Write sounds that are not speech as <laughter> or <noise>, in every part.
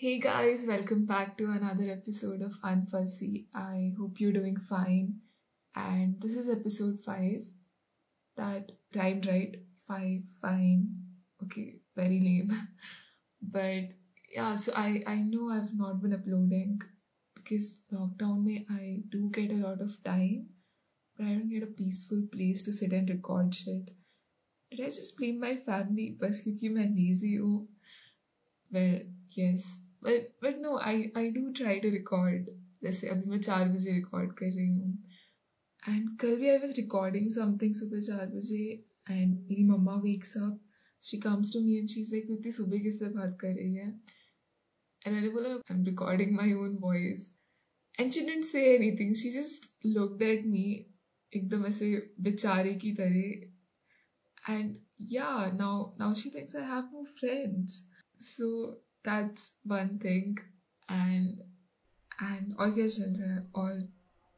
Hey guys, welcome back to another episode of Unfussy. I hope you're doing fine. And this is episode 5. That rhymed right. 5, fine. Okay, very lame. <laughs> But yeah, so I, I know I've not been uploading because lockdown may I do get a lot of time, but I don't get a peaceful place to sit and record shit. Did I just blame my family? Because I'm lazy. Well, yes, But but no, I I do try to record. जैसे अभी मैं चार बजे record कर रही हूँ। And कल भी आई वॉज़ रिकॉर्डिंग समथिंग सुबह चार बजे एंड मेरी मम्मा wakes up she comes to me and she say इतनी सुबह किससे बात कर रही है? एंड मैंने बोला I'm recording my own voice and she didn't say anything she just looked at me एकदम ऐसे बेचारे की तरह. And yeah now now she thinks I have no friends so that's one thing. And and चल रहा है? और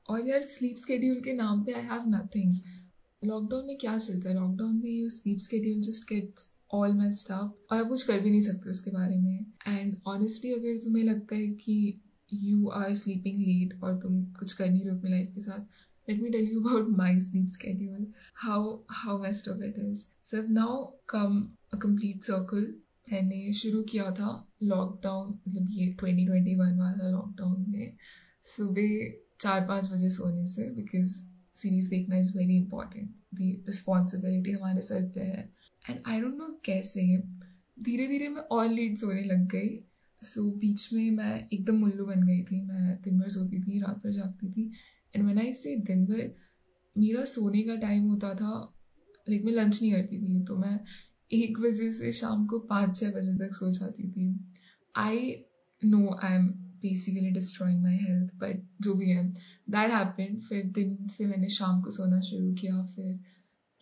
और यार स्लीप स्केड्यूल के नाम पे आई हैव नथिंग लॉकडाउन में क्या चलता है? लॉकडाउन में you sleep schedule just gets all messed up और आप कुछ कर भी नहीं सकते उसके बारे में. एंड ऑनेस्टली अगर तुम्हें लगता है कि यू आर स्लीपिंग लेट और तुम कुछ कर नहीं रहे अपनी लाइफ के साथ, let me tell you about <laughs> my sleep schedule. How how messed up it is. So i've now come a complete circle. मैंने शुरू किया था लॉकडाउन मतलब ये 2021 वाला लॉकडाउन में सुबह चार पाँच बजे सोने से बिकॉज़ सीरीज़ देखना is very important the responsibility हमारे सर पे है. एंड आई डोंट नो कैसे धीरे धीरे मैं और लेट सोने लग गई. सो so, बीच में मैं एकदम मुल्लू बन गई थी. मैं दिन भर सोती थी रात भर जागती थी. एंड मैन आई से दिन भर मेरा सोने का टाइम होता था लाइक मैं लंच नहीं करती थी तो मैं एक बजे से शाम को पाँच छः बजे तक सो जाती थी। I know I'm basically destroying my health but जो भी है दैट हैपन फिर दिन से मैंने शाम को सोना शुरू किया, फिर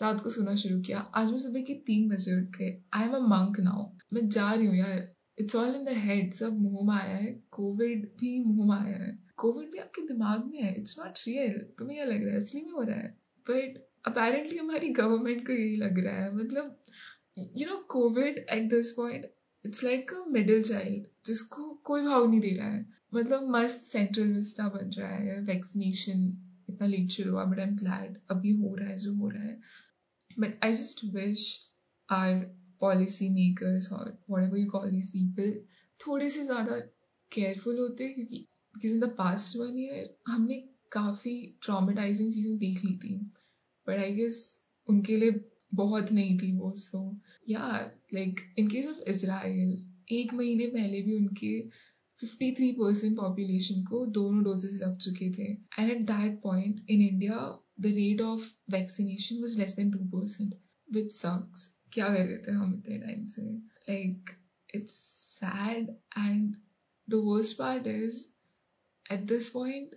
रात को सोना शुरू किया। आज मैं सुबह के तीन बजे उठ गए I am a monk now मैं जा रही हूँ यार। It's all in the head सब मुँह में आया है। कोविड भी मुँह में आया है। कोविड भी आपके दिमाग में है। इट्स नॉट रियल तुम्हें क्या लग रहा है। असली में हो रहा है। बट अपेरेंटली हमारी गवर्नमेंट को यही लग रहा है। मतलब you know, covid at this point, it's like a middle child, जिसको कोई भाव नहीं दे रहा है। मतलब मस्त सेंट्रल विस्टा बन रहा है वैक्सीनेशन इतना लेट शुरू हुआ बट आई एम ग्लैड अभी हो रहा है, जो हो रहा है। But I just wish our policy makers और whatever you call these people थोड़े से ज़्यादा केयरफुल होते, क्योंकि because in the past one year हमने काफ़ी ट्रामेटाइजिंग चीज़ें देख ली थी। बट आई गेस उनके लिए बहुत नहीं थी वो so yeah like in case of Israel एक महीने पहले भी उनके 53 परसेंट पॉपुलेशन को दोनों डोजेस लग चुके थे. And at that point in India the rate of vaccination was less than two percent which sucks क्या कर रहे थे हम इतने टाइम से? Like it's sad and the worst part is at this point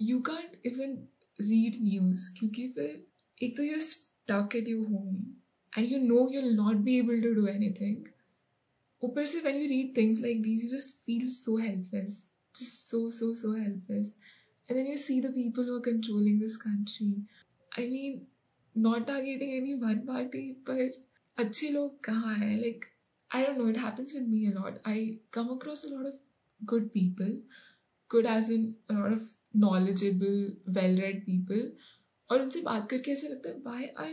you can't even read news क्योंकि फिर, एक तो you stuck at your home and you know you'll not be able to do anything. Upar se when you read things like these, you just feel so helpless. Just so, so, so helpless. And then you see the people who are controlling this country. I mean, not targeting any one party, but अच्छे लोग कहाँ हैं? Like, I don't know, it happens with me a lot. I come across a lot of good people. Good as in a lot of knowledgeable, well-read people. और उनसे बात करके ऐसा लगता है why are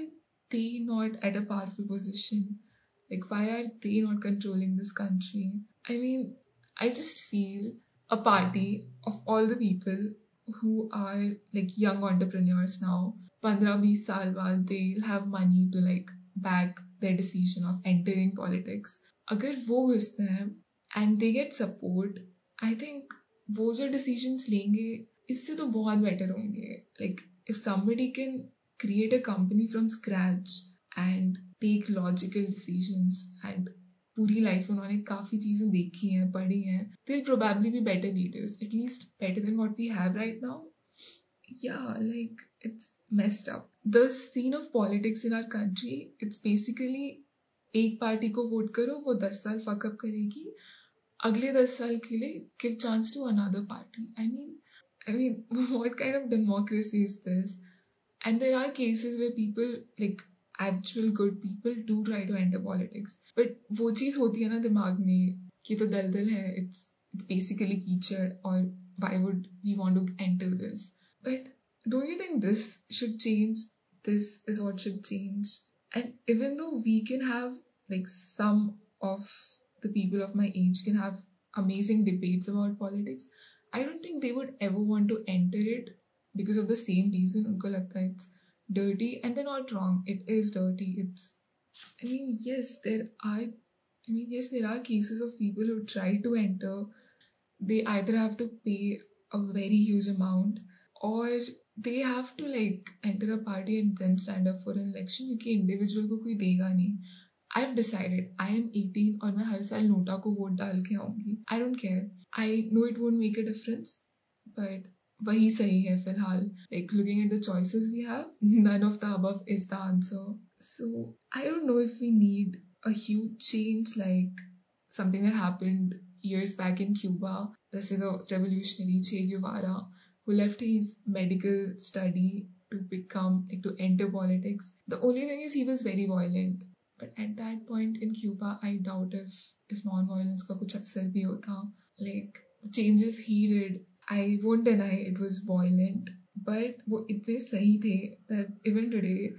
they not at a powerful position like why are they not controlling this country I mean I just feel a party of all the people who are like young entrepreneurs now पंद्रह बीस साल बाद they have money to like back the decision of entering politics अगर वो घुसते हैं and they get support I think वो जो डिसीज़न लेंगे इससे तो बहुत बेटर होंगे. Like like, if somebody can create a company from scratch and take logical decisions and पूरी लाइफ उन्होंने काफ़ी चीज़ें देखी हैं, पढ़ी हैं they probably be better leaders at least better than what we have right now या like it's messed up the scene of politics in our country it's basically एक पार्टी को वोट करो, वो दस साल फकअप करेगी, अगले दस साल के लिए give chance to another party I mean I mean, <laughs> what kind of democracy is this? And there are cases where people, like actual good people, do try to enter politics. But वो चीज़ होती है ना दिमाग में कि तो दलदल है it's it's basically featured or why would we want to enter this but don't you think this should change this is what should change and even though we can have like some of the people of my age can have amazing debates about politics i don't think they would ever want to enter it because of the same reason unko lagta hai it's dirty and they're not wrong it is dirty it's i mean yes there are i mean yes there are cases of people who try to enter they either have to pay a very huge amount or they have to like enter a party and then stand up for an election क्योंकि individual को कोई देगा नहीं I've decided I am 18 और मैं हर साल NOTA को vote डाल के आऊंगी I don't care I know it won't make a difference but वही सही है फिलहाल like looking at the choices we have none of the above is the answer so I don't know if we need a huge change like something that happened years back in Cuba जैसे the revolutionary Che Guevara who left his medical study to become like to enter politics the only thing is he was very violent but at that point in Cuba I doubt if if non-violence का कुछ असर भी होता like the changes he did I won't deny it was violent but वो इतने सही थे that even today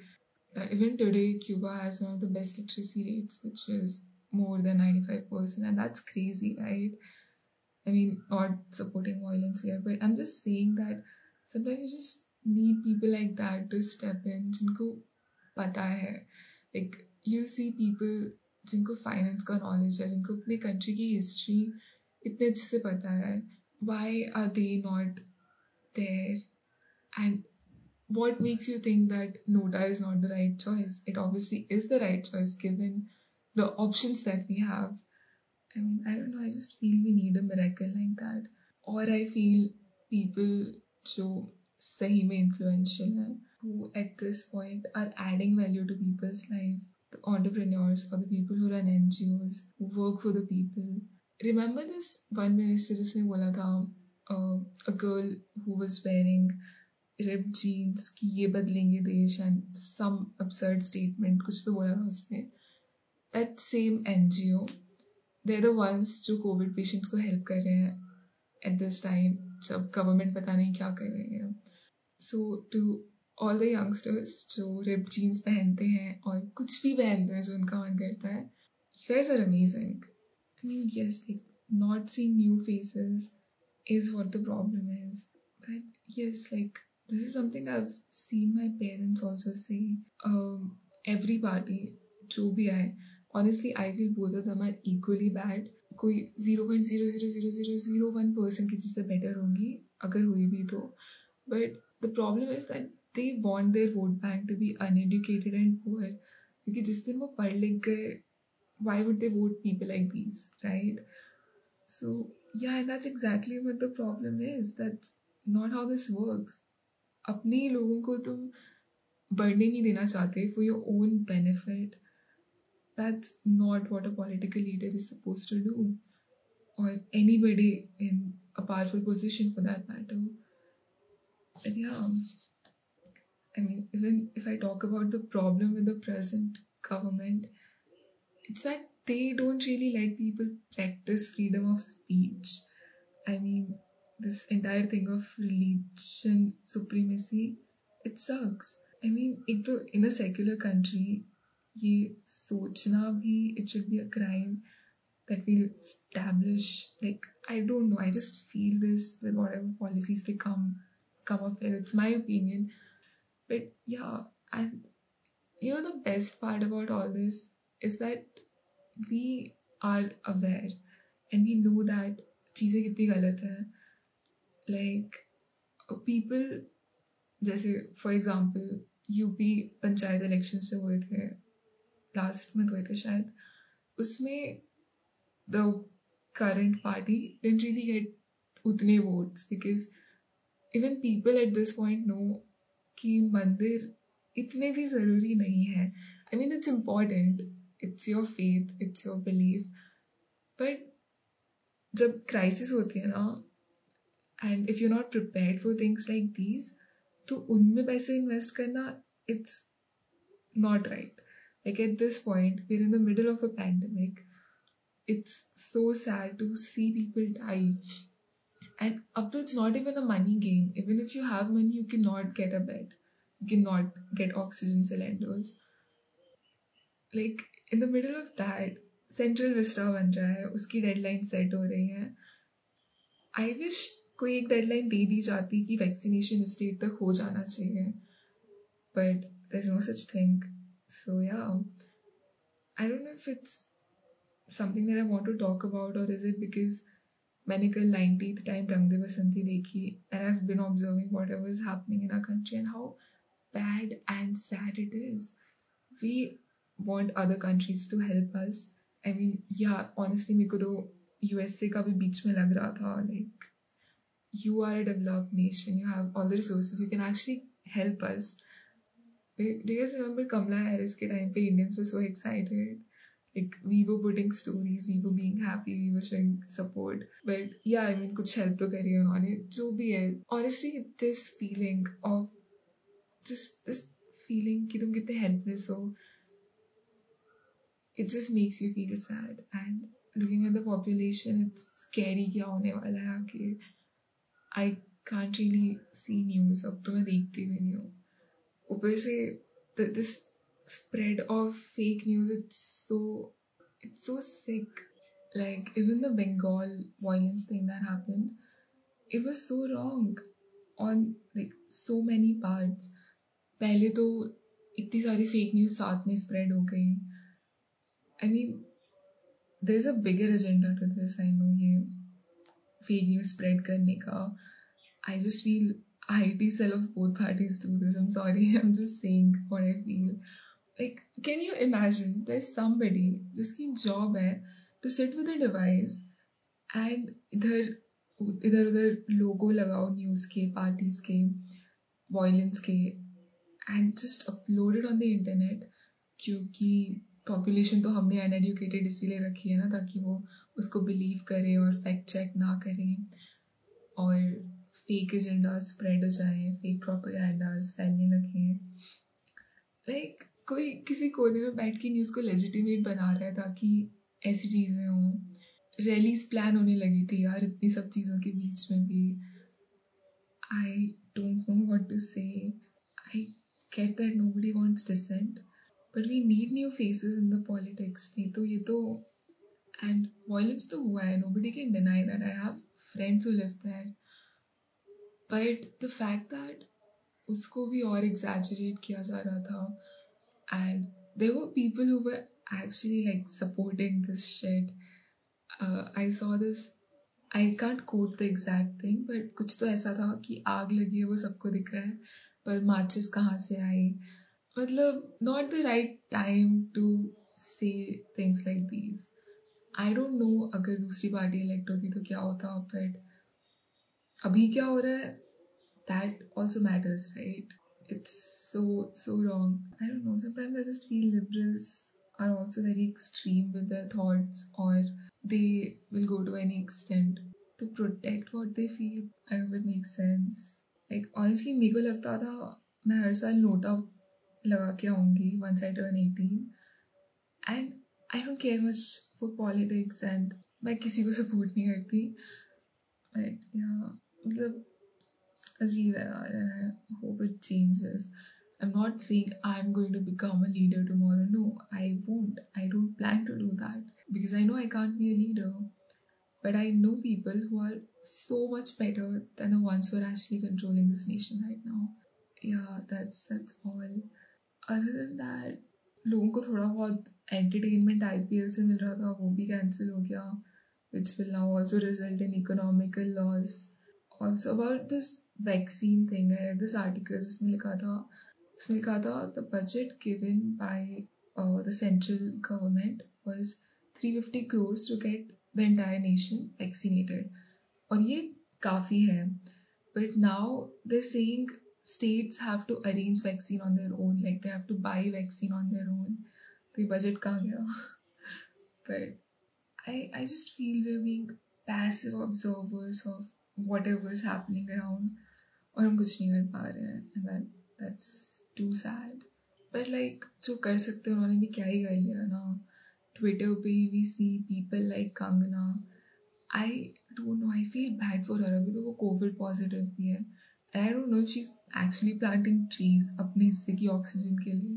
that even today Cuba has one of the best literacy rates which is more than 95% and that's crazy right I mean, not supporting violence here, but I'm just saying that sometimes you just need people like that to step in, जिनको पता है. Like, You'll see people, finance का knowledge knowledge जिनको अपने country की history इतने अच्छे से पता है Why are they not there? And what makes you think that NOTA is not the right choice? It obviously is the right choice given the options that we have. I mean, I don't know, I just feel we need a miracle like that. Or I feel people who sahi mein influential hai, who at this point are adding value to people's life the entrepreneurs or the people who run NGOs, who work for the people. Remember this one minister बोला था uh, a girl who was wearing ripped jeans कि ये बदलेंगे देश and some absurd statement कुछ तो बोला था उसने that same NGO they're the ones जो कोविड पेशेंट्स को हेल्प कर रहे हैं एट दिस टाइम जब गवर्नमेंट पता नहीं क्या कर रही है so to all the youngsters जो रिप जीन्स पहनते हैं और कुछ भी पहनते हैं जो उनका मन करता है you guys are amazing I mean yes like not seeing new faces is what the problem is but yes like this is something I seen my parents also see every party जो भी आए honestly I feel both of them are equally bad कोई zero point zero zero zero zero zero one percent किसी से better होंगी, अगर हुई भी तो. But the problem is that they want their vote bank to be uneducated and poor क्योंकि जिस दिन वो पढ़ लिख गए why would they vote people like these right so yeah and that's exactly what the problem is that's not how this works अपने ही लोगों को तुम बढ़ने नहीं देना चाहते for your own benefit that's not what a political leader is supposed to do or anybody in a powerful position for that matter but yeah i mean even if i talk about the problem with the present government it's that they don't really let people practice freedom of speech i mean this entire thing of religion supremacy it sucks i mean in a secular country ये सोचना भी it should be a crime that will establish like I don't know I just feel this with whatever policies they come come up with it's my opinion but yeah and you know the best part about all this is that we are aware and we know that चीज़ें कितनी गलत है like people जैसे for example UP panchayat election जो हुए थे last month हुए थे शायद उसमें the current party dent really get उतने votes because even people at this point no कि मंदिर इतने भी ज़रूरी नहीं है। I mean it's important it's your faith it's your belief but जब क्राइसिस होती है ना and if you not prepare for things like these तो उनमें पैसे इन्वेस्ट करना it's not right like, at this point, we're in the middle of a pandemic. It's so sad to see people die. and up to it's not even a money game even if you have money you cannot get a bed you cannot get oxygen cylinders like in the middle of that central Vista बन रहा है उसकी deadline set हो रही है I wish कोई एक deadline दे दी जाती कि वैक्सीनेशन स्टेट तक हो जाना चाहिए but there is no such thing so yeah I don't know if it's something that I want to talk about or is it because मैंने कल 19th time रंग दे बसंती देखी and I've been observing whatever is happening in our country and how bad and sad it is. We want other countries to help us. I mean, yeah, honestly, मेरे को तो USA का भी बीच में लग रहा था are a developed nation, you have all the resources, you can actually help us. Do you guys remember Kamala Harris के time पे Indians were so excited? Like we were putting stories, we were being happy, we were showing support. But yeah, I mean, कुछ help तो करी उन्होंने जो भी है. Honestly, this feeling of just this feeling कि तुम कितने helpless हो, it just makes you feel sad. And looking at the population, it's scary क्या होने वाला है आगे. I can't really see news. अब तो मैं देखती भी नहीं हूँ. ऊपर से this spread of fake news it's so it's so sick like even the bengal violence thing that happened it was so wrong on like so many parts पहले तो इतनी सारी फेक न्यूज साथ में स्प्रेड हो गई I mean there is a bigger agenda to this I know ये fake news spread करने का आई just feel IT cell of both parties do this. I'm sorry. <laughs> I'm just saying what I feel. Like, can you imagine there's somebody जिसकी job है to sit with a device and इधर इधर, उधर logo लगाओ news के parties के violence के and just upload it on the internet क्योंकि पॉपुलेशन तो हमने अनएडुकेटेड इसीलिए रखी है ना ताकि वो उसको बिलीव करे और फैक्ट चेक ना करें और फेक एजेंडा स्प्रेड हो जाए फेक प्रोपेगेंडास फैलने लगे लाइक कोई किसी कोने में बैठ के न्यूज़ को लेजिटिमेट बना रहा है ताकि ऐसी चीज़ें हों। रैलीज प्लान होने लगी थी यार इतनी सब चीज़ों के बीच में भी। I don't know what to say I get that nobody wants dissent but we need new faces in the politics नहीं तो ये तो एंड वायलेंस तो हुआ है nobody can deny that I have friends who live that but the fact that उसको भी और एग्जैजरेट किया जा रहा था। and there were people who were actually like supporting this shit. Uh, I saw this. I can't quote the exact thing, but कुछ तो ऐसा था कि आग लगी है वो सबको दिख रहा है पर माचिस कहाँ से आई मतलब not the right time to say things like these. I don't know अगर दूसरी पार्टी इलेक्ट होती तो क्या होता बट अभी क्या हो रहा है that also matters right it's so so wrong i don't know sometimes i just feel liberals are also very extreme with their thoughts or they will go to any extent to protect what they feel i hope it makes sense like honestly मेरे को लगता था मैं हर साल NOTA लगा के आऊंगी once I turn 18 and I don't care much for politics and मैं किसी को सपोर्ट नहीं करती but yeah मतलब अजीब है यार and I hope it changes. I'm not saying I'm going to become a leader tomorrow. No, I won't. I don't plan to do that because I know I can't be a leader. But I know people who are so much better than the ones who are actually controlling this nation right now. Yeah, that's that's all. Other than that, लोगों को थोड़ा बहुत entertainment IPL से मिल रहा था वो भी cancel हो गया which will now also result in economical loss. Also about this vaccine thing है दिस आर्टिकल जिसमें लिखा था इसमें लिखा था the budget given by the central government was 350 crores to get the entire nation vaccinated और ये काफ़ी है but now they saying states have to arrange vaccine on their own like they have to buy vaccine on their own the budget gaya. but i i just feel we're being passive observers of whatever is happening around और हम कुछ नहीं कर पा रहे हैं and that's too sad but like जो कर सकते हैं, उन्होंने भी क्या ही कर लिया ना। ट्विटर पे we see people like Kangana I don't know I feel bad for her अभी तो वो कोविड पॉजिटिव भी है। And I don't know she is actually planting trees अपने हिस्से की ऑक्सीजन के लिए।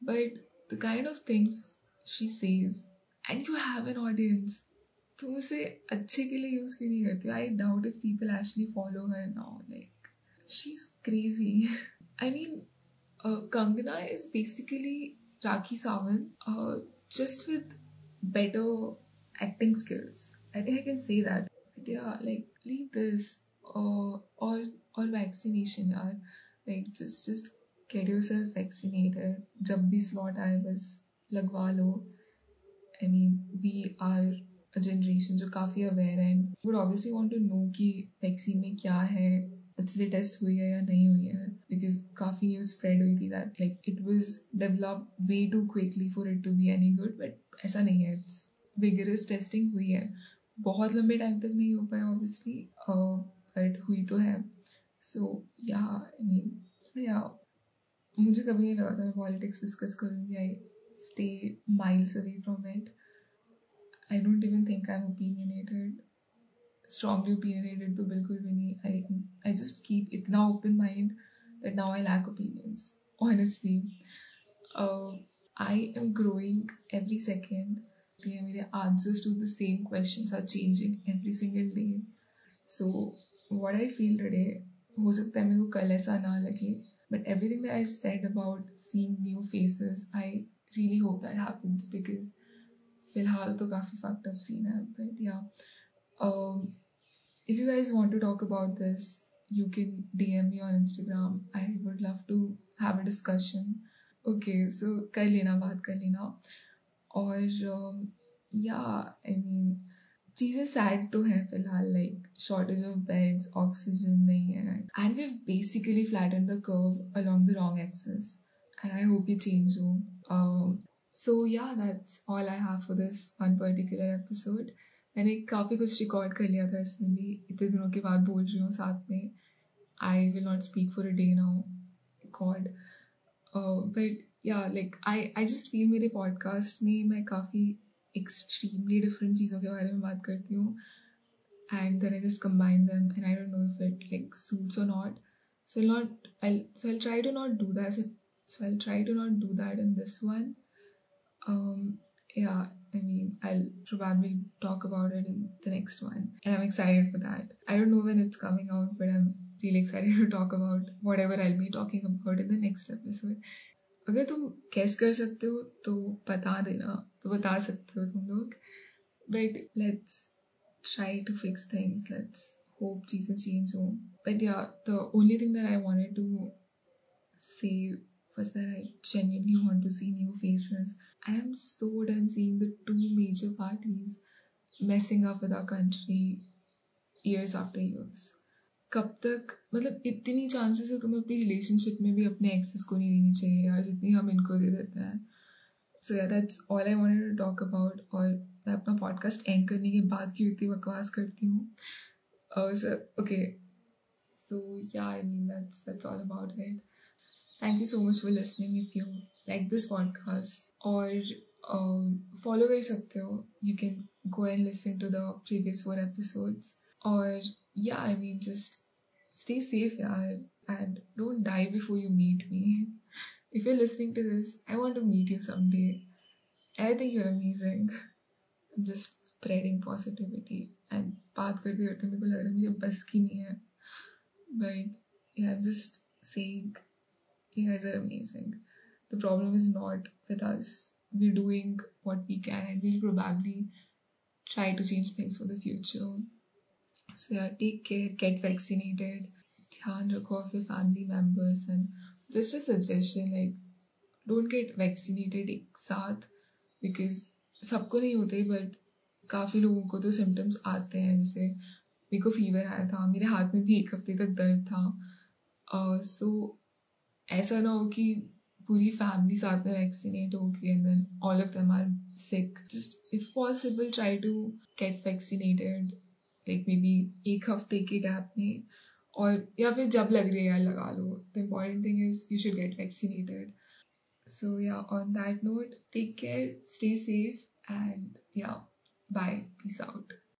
But the kind of things she says and you have an audience तुम उसे अच्छे के लिए यूज़ क्यों नहीं करते I doubt if people actually follow her now like she is crazy <laughs> I mean Kangana is basically Rakhi Sawant just with better acting skills i think i can say that but yeah like leave this or or or vaccination yaar. like just just get yourself vaccinated जब भी slot आए बस लगवा लो I mean we are a generation जो काफ़ी aware है and would obviously want to know कि vaccine में क्या है अच्छे से टेस्ट हुई है या नहीं हुई है बिकॉज़ काफ़ी न्यूज़ स्प्रेड हुई थी that like it was develop way too quickly for it to be any good but ऐसा नहीं है इट्स विगरस टेस्टिंग हुई है। बहुत लंबे टाइम तक नहीं हो पाया ऑब्वियसली बट हुई तो है। So yeah I mean yeah मुझे कभी नहीं लगा था मैं पॉलिटिक्स डिस्कस करूँगी I stay miles away from it I don't even think I'm opinionated. strongly opinionated तो बिल्कुल भी नहीं। आई आई जस्ट कीप इतना open mind lack opinions I lack opinions honestly I am growing every second मेरे answers to the same question are changing every single day so what I feel today, हो सकता है मेरे को कल ऐसा ना लगे but everything that I said about seeing new faces I really hope that happens because फ़िलहाल तो काफ़ी फैक्ट अप सीन है but yeah if you guys want to talk about this you can dm me on instagram i would love to have a discussion okay so कर लेना बात कर लेना और या आई मीन चीज़ें सैड तो हैं फिलहाल like shortage of beds oxygen नहीं है and we basically flatten the curve along the wrong access and I hope you change हो सो yeah that's all I have for this one particular episode मैंने काफ़ी कुछ record कर लिया था इसमें भी। इतने दिनों के बाद बोल रही हूँ साथ में I will not speak for a day now record but yeah like I I just feel मेरे पॉडकास्ट में मैं काफ़ी एक्सट्रीमली डिफरेंट चीज़ों के बारे में बात करती हूँ and then I just combine them and I don't know if it like suits or not so not I so I try to not do that so I try to not do that in this one yeah I mean I'll probably talk about it in the next one. And I'm excited for that. I don't know when it's coming out, but I'm really excited to talk about whatever I'll be talking about in the next episode. अगर तुम कैस कर सकते हो तो बता देना तो बता सकते हो तुम लोग but let's try to fix things. Let's hope Jesus change home. But yeah, the only thing that I wanted to say was that I genuinely want to see new faces. I am so done seeing the two major parties messing up with our country years after years. कब तक मतलब इतनी chances है तुम्हें अपनी relationship में भी अपने एक्सेस को नहीं देनी चाहिए यार जितनी हम इनको दे देते हैं so yeah that's all I wanted to talk about और मैं अपना पॉडकास्ट एंड करने के बाद की इतनी बकवास करती हूँ okay so yeah I mean that's that's all about it thank you so much for listening if you like this podcast और फॉलो कर सकते हो you can go and listen to the previous four episodes और या I mean just stay safe yaar, and don't die before you meet me <laughs> if you're listening to this i want to meet you someday and i think you're amazing I'm just spreading positivity and बात करते करते मेरे को लग रहा है मेरे बस की नहीं है but yeah I'm just saying you guys are amazing the problem is not with us we're doing what we can and we'll probably try to change things for the future so yeah take care get vaccinated ध्यान रखो of your family members and just a suggestion like don't get vaccinated एक साथ because सबको नहीं होते but काफ़ी लोगों को तो सिम्टम्स आते हैं जैसे मेरे को फीवर आया था मेरे हाथ में भी एक हफ्ते तक दर्द था सो uh, ऐसा ना हो कि पूरी फैमिली साथ में वैक्सीनेट हो गई and then all of them are sick just if possible try to get vaccinated like maybe एक हफ़्ते के गैप में और या फिर जब लग रही है यार लगा लो। The important thing is you should get vaccinated so yeah on that note take care stay safe and yeah bye Peace out.